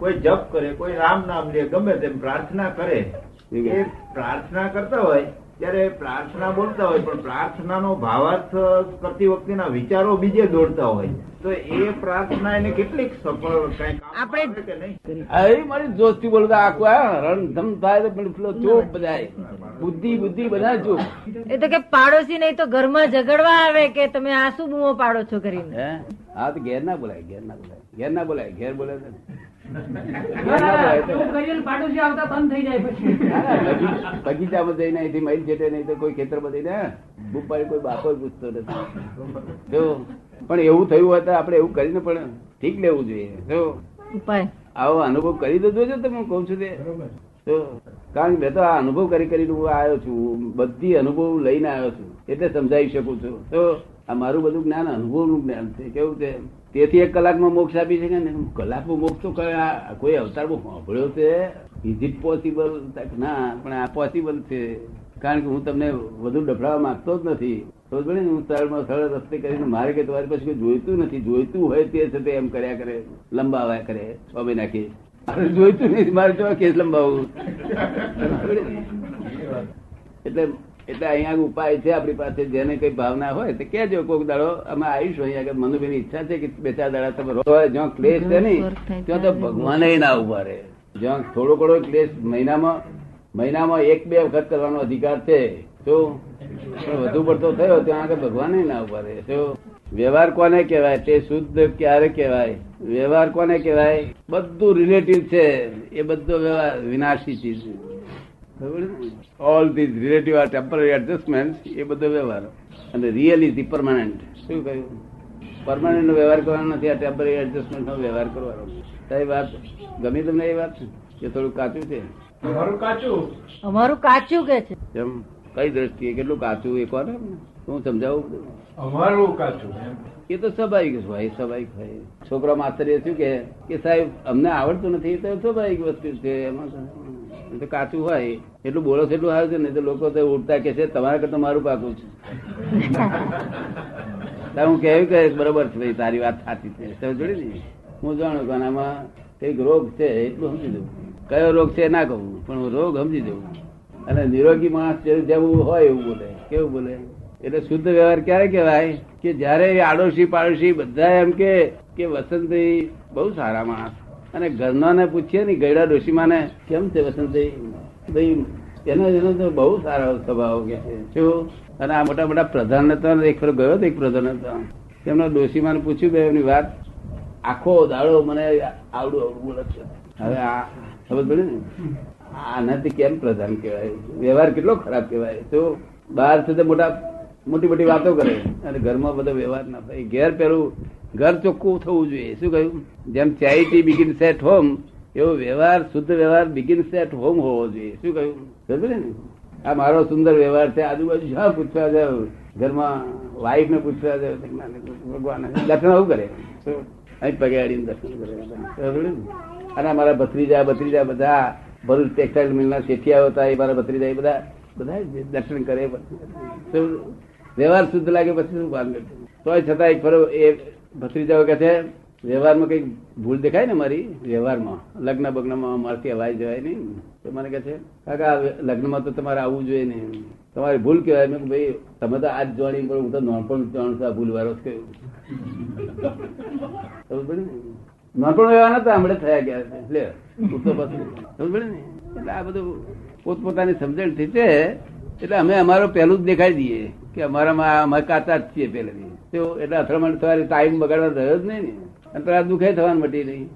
કોઈ જપ કરે કોઈ રામ નામ લે ગમે તેમ પ્રાર્થના કરે એ પ્રાર્થના કરતા હોય ત્યારે પ્રાર્થના બોલતા હોય પણ પ્રાર્થનાનો ભાવાર્થ કરતી વખતેના વિચારો બીજે દોડતા હોય તો એ પ્રાર્થના એને કેટલીક સફળ કઈ આપણે- કે નહીં? મારી જોસ્તી બોલતા આખું આ રણધમ થાય તો પેલો ચોપ બધાય. બુદ્ધિ બુદ્ધિ બધા ચોપ. એ તો કે પાડોશી નહીં તો ઘરમાં ઝઘડવા આવે કે તમે આ શું બૂમો પાડો છો કરીને. હે? હા તો ઘેર ના બોલાય ઘેર ના બોલાય. ઘેર ના બોલાય ઘેર બોલે બગીચામાં જઈને અહીંથી મહિલ જેટે નહીં તો કોઈ ખેતરમાં જઈને બુક કોઈ બાપો પૂછતો નથી. જો પણ એવું થયું હોય તો આપણે એવું કરીને પણ ઠીક લેવું જોઈએ. જો ઉપાય આવો અનુભવ કરી દેજો છો તમે હું કઉ છું તે. કારણ કે મેં તો આ અનુભવ કરી કરીને હું આવ્યો છું. બધી અનુભવ લઈને આવ્યો છું. એટલે સમજાવી શકું છું. તો આ મારું બધું જ્ઞાન અનુભવનું જ્ઞાન છે. કેવું છે? તેથી એક કલાકમાં મોક્ષ આપી છે ને? કલાકમાં મોક્ષ તો કઈ અવતારમાં સાંભળ્યો છે? ઇઝ ઇટ પોસિબલ ના પણ આ પોસિબલ છે. કારણ કે હું તમને વધુ ડફડાવા માંગતો જ નથી. તો ને? હું સરળમાં સરળ રસ્તે કરીને મારે કે તમારી પાસે કોઈ જોઈતું નથી. જોઈતું હોય તે છતાં એમ કર્યા કરે. લંબાવ્યા કરે. છ મહિના કે મારે જોઈતું નથી. મારે તો કેસ લંબાવવું. એટલે એટલે અહીંયા ઉપાય છે આપણી પાસે જેને કઈ ભાવના હોય તો કેજો કોઈક દાડો. અમે આવીશું અહીંયા આગળ. મનુભાઈ ઈચ્છા છે કે બે ચાર દાડા તમે રહો. જ્યાં ક્લેશ છે ને ત્યાં તો ભગવાન ના ઊભા રહે. જ્યાં થોડો થોડો ક્લેશ મહિનામાં મહિનામાં એક બે વખત કરવાનો અધિકાર છે તો વધુ પડતો થયો ત્યાં આગળ ભગવાન ના ઊભા રહે. તો વ્યવહાર કોને કહેવાય? તે શુદ્ધ ક્યારે કહેવાય? વ્યવહાર કોને કહેવાય? બધું રિલેટિવ છે. એ બધો વ્યવહાર વિનાશી ચીજ all these relative are temporary adjustment એ બધો વ્યવહાર. અને રિયલ ઇઝ ધી પરમાનન્ટ શું કહ્યું? પરમાનન્ટનો વ્યવહાર કરવાનો નથી આ ટેમ્પરરી એડજસ્ટમેન્ટનો વ્યવહાર કરવાનો. એ વાત ગમી તમને એ વાત? એ થોડું કાચું છે? અમારું કાચું. અમારું કાચું કે છે? એમ કઈ દ્રષ્ટિએ? કેટલું કાચું એ કોને હું સમજાવું? અમારું કાચું એ તો સ્વાભાવિક ભાઈ સ્વાભાવિક ભાઈ છોકરા માસ્તરીએ શું કે? કે સાહેબ અમને આવડતું નથી એ તો સ્વાભાવિક વસ્તુ છે. એમાં તો- કાચું હોય, એટલું બોલો એટલું સારું છે ને તો લોકો તો ઉડતા કે છે, તમારા કરતા મારું પાકું છે. હું કેવું કે બરોબર છે તારી વાત સાચી છે. તમે જોડી ને? હું જાણું કે આમાં કંઈક રોગ છે, એટલું સમજી દઉં કયો રોગ છે ના કહું, પણ હું રોગ સમજી દઉં અને નિરોગી માણસ જેવું હોય એવું બોલે. કેવું બોલે? એટલે શુદ્ધ વ્યવહાર ક્યારે કહેવાય? કે જયારે આડોશી પાડોશી બધા એમ કે કે વસંતભાઈ બહુ સારા માણસ. અને ઘરના ને પૂછીએ ને, ગયડા ડોશીમાને, કેમ છે વસંતભાઈ ભાઈ, એનો એનો તો બહુ સારો સ્વભાવ કે છે. અને આ મોટા મોટા પ્રધાન હતા એક ફરો ગયો હતો એક પ્રધાન હતા તેમનો ડોશીમાને પૂછ્યું બે એમની વાત. આખો દાડો મને આવડું આવડું બોલે છે. હવે આ, ખબર પડી ને? આનાથી કેમ પ્રધાન કહેવાય? વ્યવહાર કેટલો ખરાબ કહેવાય? તો બહાર થતા મોટા મોટી મોટી વાતો કરે. અને ઘરમાં બધો વ્યવહાર ના થાય. ઘેર પેલું ઘર ચોખ્ખું થવું જોઈએ. શું કહ્યું? જેમ ચેરિટી બિગિન સેટ હોમ એવો વ્યવહાર, શુદ્ધ વ્યવહાર બિગિન સેટ હોમ હોવો જોઈએ. શું કહ્યું? સમજે ને? આ મારો સુંદર વ્યવહાર છે. આજુબાજુ જ્યાં પૂછવા જાવ, ઘરમાં વાઈફ ને પૂછવા જાવ ભગવાન. દર્શન આવું કરે? અહીં પગે અડીને દર્શન કરે? અને મારા ભત્રીજા ભત્રીજા બધા, ભરૂચ ટેક્સટાઇલ મિલના શેઠિયા હતા, એ મારા ભત્રીજા એ બધા બધા દર્શન કરે. વ્યવહાર શુદ્ધ લાગે પછી શું ભાન તોય છતાં એક ફરો એ ભત્રીજાઓ કે છે, વ્યવહારમાં કઈ ભૂલ દેખાય ને મારી? વ્યવહારમાં. લગ્ન બગ્નમાં મારથી અવાજ જવાય નહીં. તો મને કહે છે, કાકા લગ્નમાં તો તમારે આવવું જોઈએ નહીં તમારી ભૂલ કહેવાય. મેં ભાઈ, તમે તો આજ જોવાની પણ હું તો નોનપણ જાણું છું ભૂલ વારો કહ્યું નોનપણ એવા નતા હમણાં થયા ગયા એટલે હું તો બસ સમજ ને? એટલે આ બધું પોતપોતાની સમજણથી છે. એટલે અમે અમારો પહેલું જ દેખાઈ દઈએ. કે અમારામાં અમે કાચા જ છીએ પેલેથી એટલે અથડામણ થવાની ટાઈમ બગાડવા રહ્યો જ નહીં ને. અંતરા દુખે થવાનું મટી નહીં.